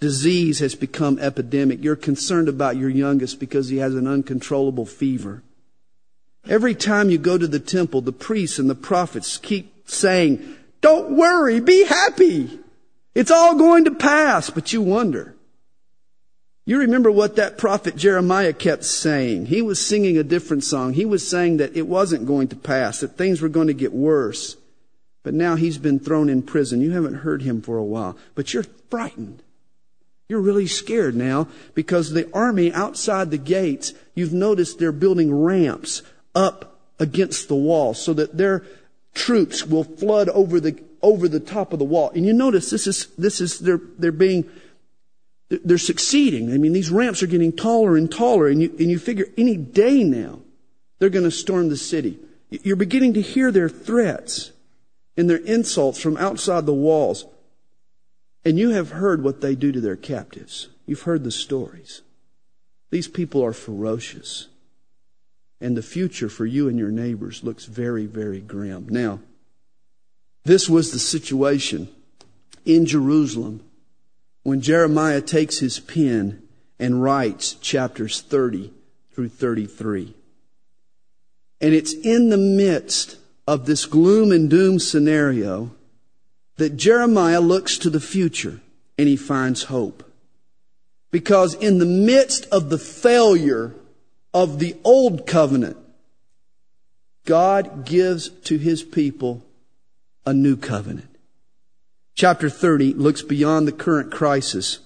Disease has become epidemic. You're concerned about your youngest because he has an uncontrollable fever. Every time you go to the temple, the priests and the prophets keep saying, don't worry, be happy. It's all going to pass. But you wonder, you remember what that prophet Jeremiah kept saying. He was singing a different song. He was saying that it wasn't going to pass, that things were going to get worse. But now he's been thrown in prison. You haven't heard him for a while, but you're frightened. You're really scared now because the army outside the gates, you've noticed they're building ramps up against the wall so that their troops will flood over the, over the top of the wall. And you notice this is, this is, they're, they're being they're succeeding. I mean, these ramps are getting taller and taller, and you, and you figure any day now they're going to storm the city. You're beginning to hear their threats and their insults from outside the walls. And you have heard what they do to their captives. You've heard the stories. These people are ferocious. And the future for you and your neighbors looks very, very grim. Now, this was the situation in Jerusalem when Jeremiah takes his pen and writes chapters 30 through 33. And it's in the midst of this gloom and doom scenario that Jeremiah looks to the future and he finds hope. Because in the midst of the failure of the old covenant, God gives to his people a new covenant. Chapter 30 looks beyond the current crisis,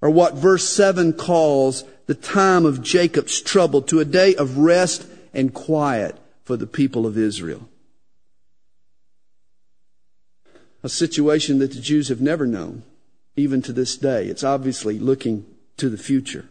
or what verse 7 calls the time of Jacob's trouble, to a day of rest and quiet for the people of Israel. A situation that the Jews have never known, even to this day. It's obviously looking to the future.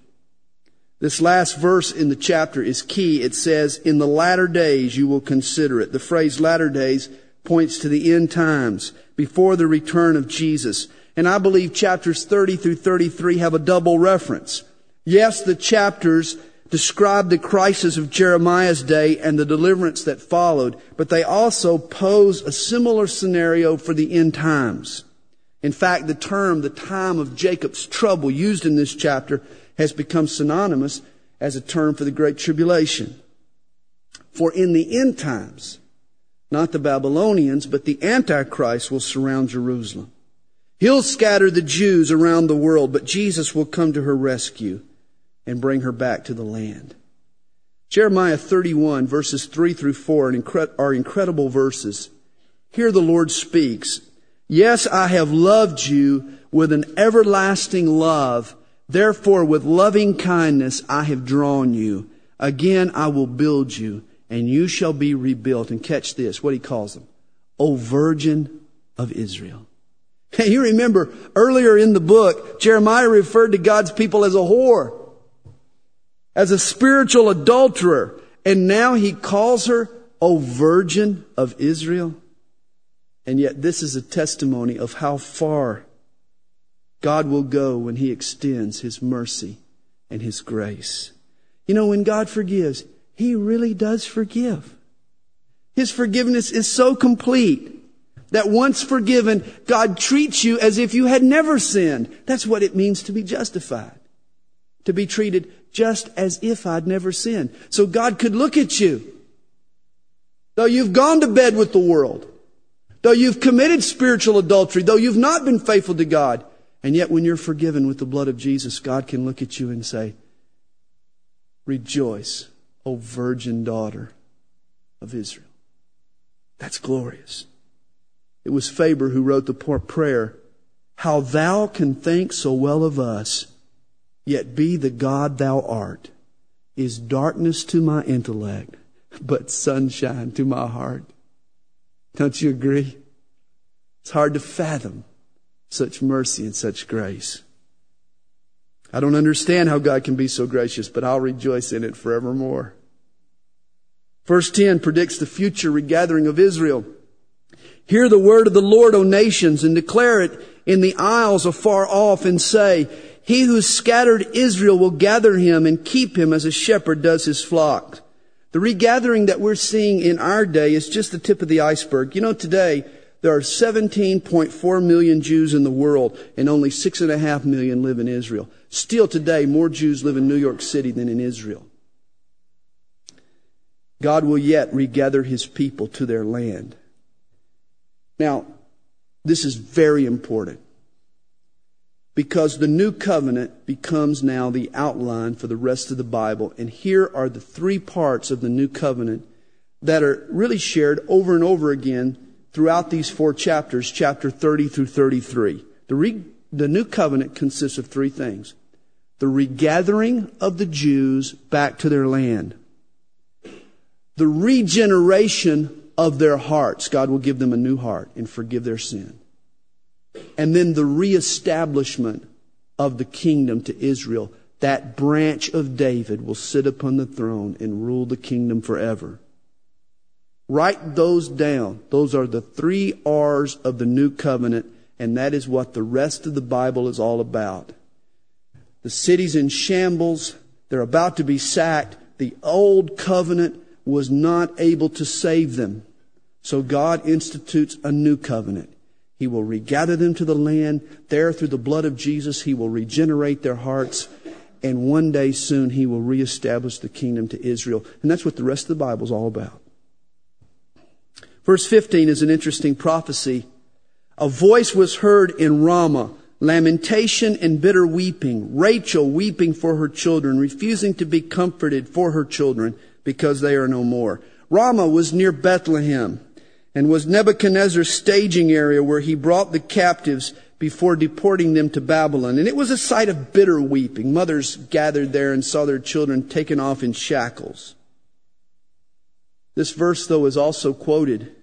This last verse in the chapter is key. It says, in the latter days you will consider it. The phrase latter days points to the end times before the return of Jesus. And I believe chapters 30 through 33 have a double reference. Yes, the chapters describe the crisis of Jeremiah's day and the deliverance that followed, but they also pose a similar scenario for the end times. In fact, the term, the time of Jacob's trouble, used in this chapter, has become synonymous as a term for the Great Tribulation. For in the end times, not the Babylonians, but the Antichrist will surround Jerusalem. He'll scatter the Jews around the world, but Jesus will come to her rescue and bring her back to the land. Jeremiah 31 verses 3 through 4 are incredible verses. Here the Lord speaks, Yes, I have loved you with an everlasting love. Therefore, with loving kindness, I have drawn you. Again, I will build you and you shall be rebuilt. And catch this, what he calls them. O Virgin of Israel. You remember earlier in the book, Jeremiah referred to God's people as a whore, as a spiritual adulterer. And now he calls her, O Virgin of Israel. And yet this is a testimony of how far God will go when he extends his mercy and his grace. You know, when God forgives, he really does forgive. His forgiveness is so complete that once forgiven, God treats you as if you had never sinned. That's what it means to be justified. To be treated just as if I'd never sinned. So God could look at you. Though you've gone to bed with the world, though you've committed spiritual adultery, though you've not been faithful to God, and yet when you're forgiven with the blood of Jesus, God can look at you and say, rejoice O virgin daughter of Israel. That's glorious. It was Faber who wrote the poor prayer, How thou can think so well of us, yet be the God thou art, is darkness to my intellect, but sunshine to my heart. Don't you agree? It's hard to fathom such mercy and such grace. I don't understand how God can be so gracious, but I'll rejoice in it forevermore. Verse 10 predicts the future regathering of Israel. Hear the word of the Lord, O nations, and declare it in the isles afar off, and say, He who scattered Israel will gather him and keep him as a shepherd does his flock. The regathering that we're seeing in our day is just the tip of the iceberg. You know, today, there are 17.4 million Jews in the world, and only 6.5 million live in Israel. Still today, more Jews live in New York City than in Israel. God will yet regather his people to their land. Now, this is very important because the new covenant becomes now the outline for the rest of the Bible. And here are the three parts of the new covenant that are really shared over and over again throughout these four chapters, chapter 30 through 33. The, re- the new covenant consists of three things. The regathering of the Jews back to their land. The regeneration of their hearts. God will give them a new heart and forgive their sin. And then the reestablishment of the kingdom to Israel. That branch of David will sit upon the throne and rule the kingdom forever. Write those down. Those are the three R's of the new covenant, and that is what the rest of the Bible is all about. The city's in shambles. They're about to be sacked. The old covenant was not able to save them. So God institutes a new covenant. He will regather them to the land. There, through the blood of Jesus, He will regenerate their hearts. And one day soon, He will reestablish the kingdom to Israel. And that's what the rest of the Bible is all about. Verse 15 is an interesting prophecy. A voice was heard in Ramah. Lamentation and bitter weeping, Rachel weeping for her children, refusing to be comforted for her children because they are no more. Ramah was near Bethlehem and was Nebuchadnezzar's staging area where he brought the captives before deporting them to Babylon. And it was a sight of bitter weeping. Mothers gathered there and saw their children taken off in shackles. This verse, though, is also quoted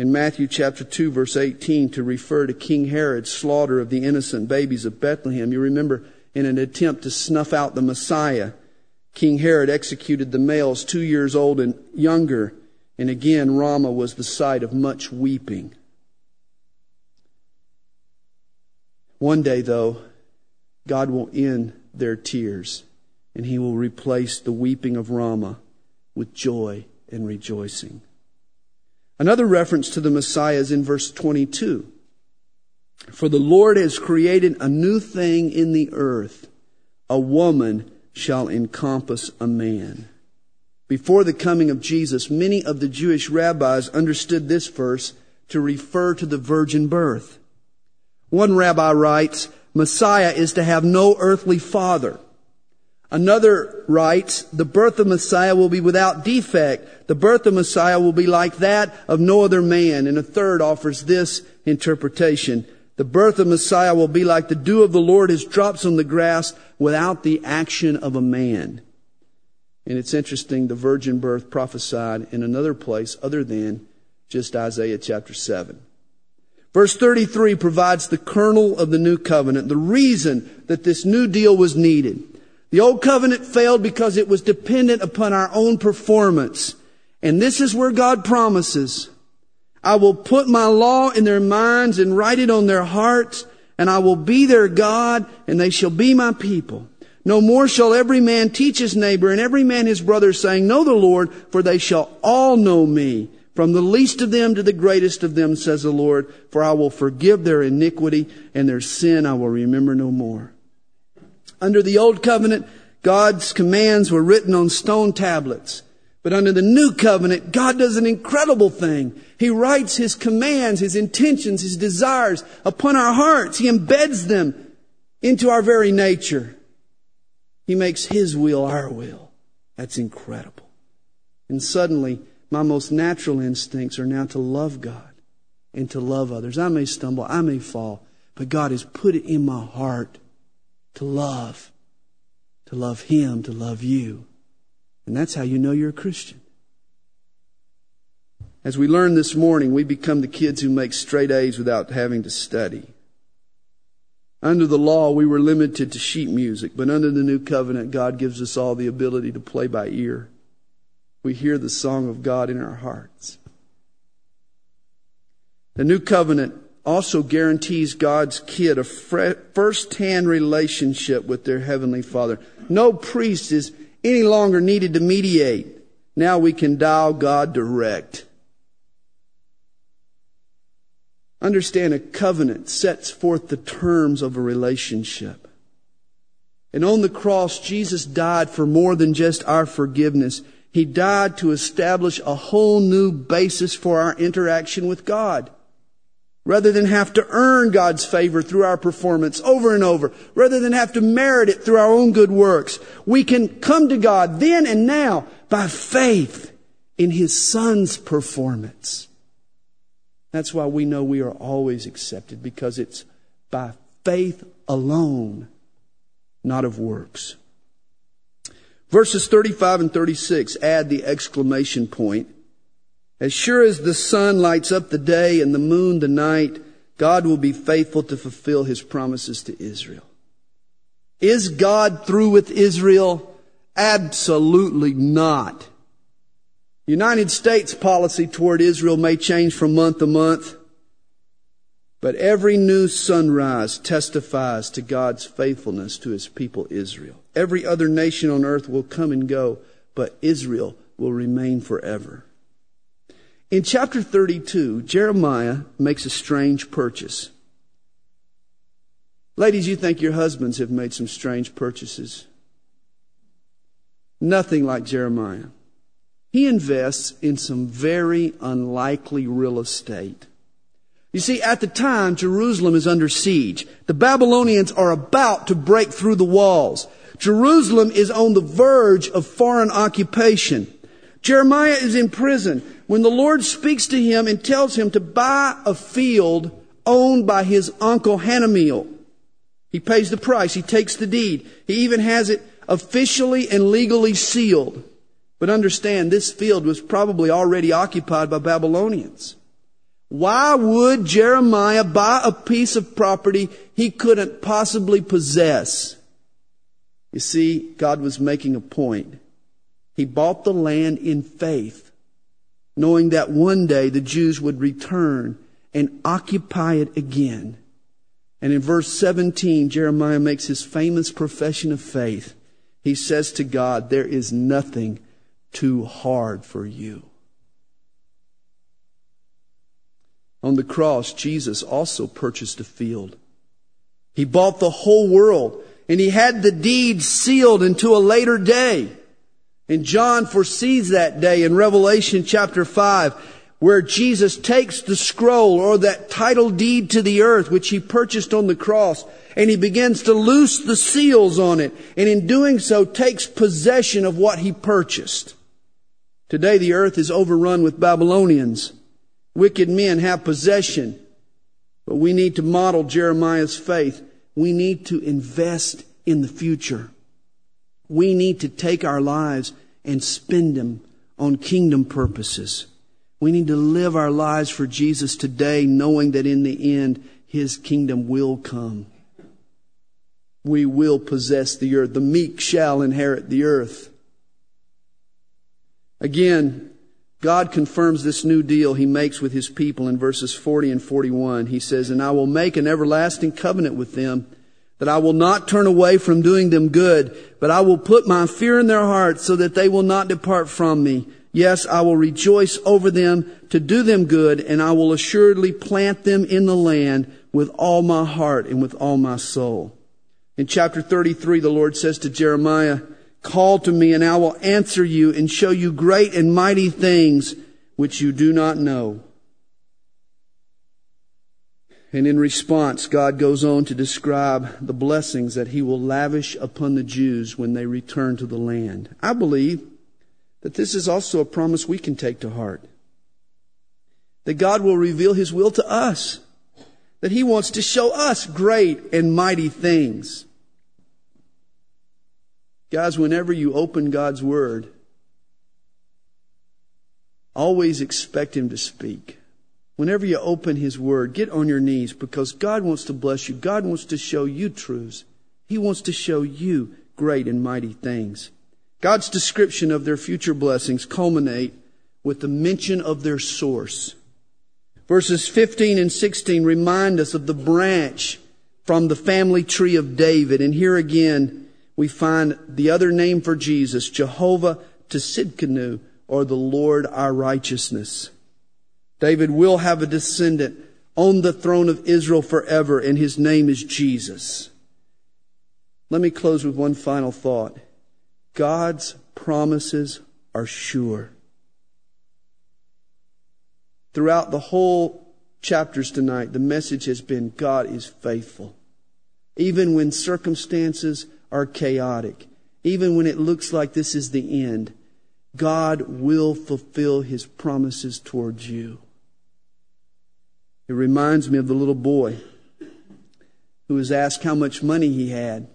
in Matthew chapter 2 verse 18 to refer to King Herod's slaughter of the innocent babies of Bethlehem. You remember in an attempt to snuff out the Messiah, King Herod executed the males two years old and younger. And again, Ramah was the site of much weeping. One day, though, God will end their tears and he will replace the weeping of Ramah with joy and rejoicing. Another reference to the Messiah is in verse 22. For the Lord has created a new thing in the earth. A woman shall encompass a man. Before the coming of Jesus, many of the Jewish rabbis understood this verse to refer to the virgin birth. One rabbi writes, Messiah is to have no earthly father. Another writes, the birth of Messiah will be without defect. The birth of Messiah will be like that of no other man. And a third offers this interpretation. The birth of Messiah will be like the dew of the Lord as drops on the grass without the action of a man. And it's interesting, the virgin birth prophesied in another place other than just Isaiah chapter 7. Verse 33 provides the kernel of the new covenant, the reason that this new deal was needed. The old covenant failed because it was dependent upon our own performance. And this is where God promises, I will put my law in their minds and write it on their hearts, and I will be their God, and they shall be my people. No more shall every man teach his neighbor and every man his brother saying, Know the Lord, for they shall all know me from the least of them to the greatest of them, says the Lord, for I will forgive their iniquity and their sin I will remember no more. Under the old covenant, God's commands were written on stone tablets. But under the new covenant, God does an incredible thing. He writes His commands, His intentions, His desires upon our hearts. He embeds them into our very nature. He makes His will our will. That's incredible. And suddenly, my most natural instincts are now to love God and to love others. I may stumble, I may fall, but God has put it in my heart to love, to love Him, to love you. And that's how you know you're a Christian. As we learned this morning, we become the kids who make straight A's without having to study. Under the law, we were limited to sheet music, but under the new covenant, God gives us all the ability to play by ear we hear the song of God in our hearts. The new covenant also guarantees God's kid a first-hand relationship with their heavenly father. No priest is any longer needed to mediate. Now we can dial God direct. Understand a covenant sets forth the terms of a relationship. And on the cross, Jesus died for more than just our forgiveness. He died to establish a whole new basis for our interaction with God. Rather than have to earn God's favor through our performance over and over, rather than have to merit it through our own good works, we can come to God then and now by faith in His Son's performance. That's why we know we are always accepted because it's by faith alone, not of works. Verses 35 and 36 add the exclamation point. As sure as the sun lights up the day and the moon the night, God will be faithful to fulfill his promises to Israel. Is God through with Israel? Absolutely not. United States policy toward Israel may change from month to month, but every new sunrise testifies to God's faithfulness to his people Israel. Every other nation on earth will come and go, but Israel will remain forever. In chapter 32, Jeremiah makes a strange purchase. Ladies, you think your husbands have made some strange purchases. Nothing like Jeremiah. He invests in some very unlikely real estate You see, at the time, Jerusalem is under siege. The Babylonians are about to break through the walls. Jerusalem is on the verge of foreign occupation. Jeremiah is in prison when the Lord speaks to him and tells him to buy a field owned by his uncle Hanamel. He pays the price. He takes the deed. He even has it officially and legally sealed. But understand, this field was probably already occupied by Babylonians. Why would Jeremiah buy a piece of property he couldn't possibly possess? You see, God was making a point. He bought the land in faith, knowing that one day the Jews would return and occupy it again. And in verse 17, Jeremiah makes his famous profession of faith. He says to God, There is nothing too hard for you. On the cross, Jesus also purchased a field. He bought the whole world and he had the deed sealed until a later day. And John foresees that day in Revelation chapter 5 where Jesus takes the scroll or that title deed to the earth which he purchased on the cross and he begins to loose the seals on it and in doing so takes possession of what he purchased. Today the earth is overrun with Babylonians Wicked men have possession. But we need to model Jeremiah's faith. We need to invest in the future. We need to take our lives and spend them on kingdom purposes. We need to live our lives for Jesus today, knowing that in the end, His kingdom will come. We will possess the earth. The meek shall inherit the earth. Again, God confirms this new deal he makes with his people in verses 40 and 41. He says, And I will make an everlasting covenant with them, that I will not turn away from doing them good, but I will put my fear in their hearts so that they will not depart from me. Yes, I will rejoice over them to do them good, and I will assuredly plant them in the land with all my heart and with all my soul. In chapter 33, the Lord says to Jeremiah, Call to me and I will answer you and show you great and mighty things which you do not know. And in response, God goes on to describe the blessings that he will lavish upon the Jews when they return to the land. I believe that this is also a promise we can take to heart. That God will reveal his will to us. That he wants to show us great and mighty things. Guys, whenever you open God's Word, always expect Him to speak. Whenever you open His Word, get on your knees because God wants to bless you. God wants to show you truths. He wants to show you great and mighty things. God's description of their future blessings culminate with the mention of their source. Verses 15 and 16 remind us of the branch from the family tree of David. And here again, we find the other name for Jesus, Jehovah Tsidkenu, or the Lord our righteousness. David will have a descendant on the throne of Israel forever, and his name is Jesus. Let me close with one final thought. God's promises are sure. Throughout the whole chapters tonight, the message has been God is faithful. Even when circumstances are chaotic, even when it looks like this is the end, God will fulfill his promises towards you. It reminds me of the little boy who was asked how much money he had.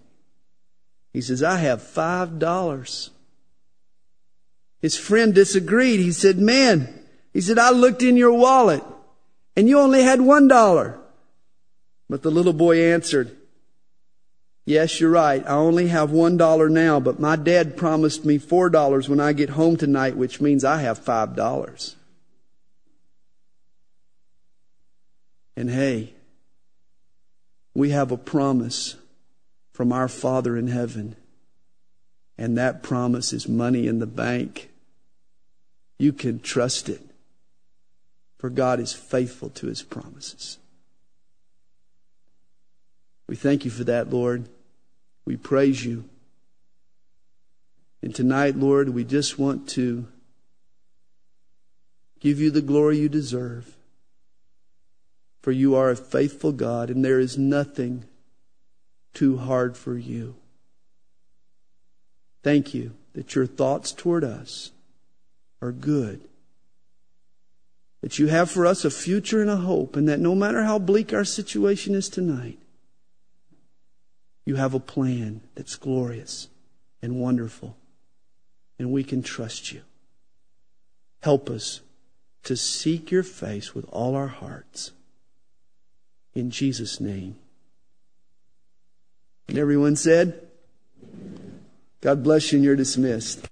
He says, I have five dollars. His friend disagreed. He said, Man, he said, I looked in your wallet and you only had one dollar. But the little boy answered, Yes, you're right. I only have one dollar now, but my dad promised me four dollars when I get home tonight, which means I have five dollars. And hey, we have a promise from our Father in heaven. And that promise is money in the bank. You can trust it. For God is faithful to his promises. We thank you for that, Lord. We praise you. And tonight, Lord, we just want to give you the glory you deserve For you are a faithful God, and there is nothing too hard for you. Thank you that your thoughts toward us are good. That you have for us a future and a hope, and that no matter how bleak our situation is tonight, you have a plan that's glorious and wonderful, and we can trust you. Help us to seek your face with all our hearts. In Jesus' name. And everyone said, God bless you, and you're dismissed.